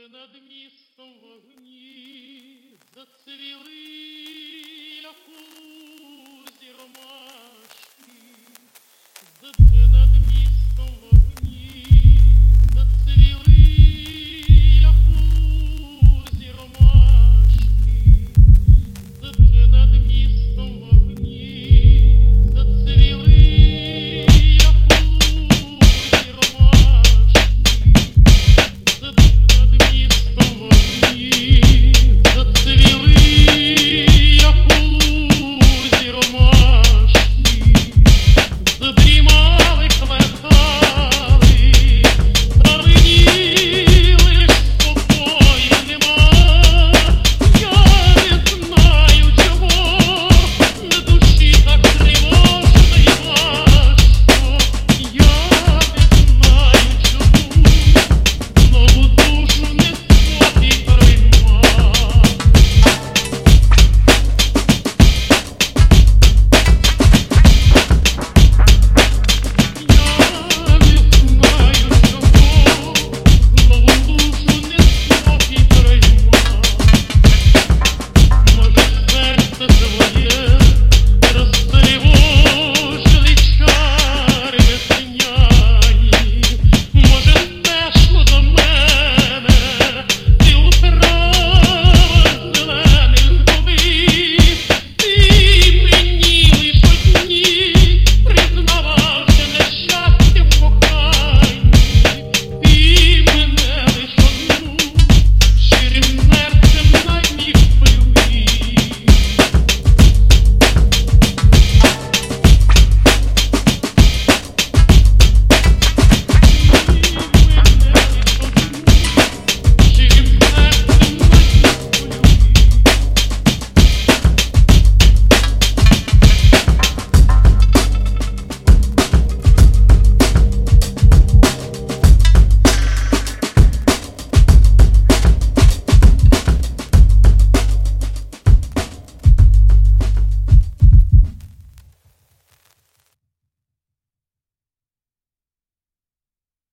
Вже над огни зацвели.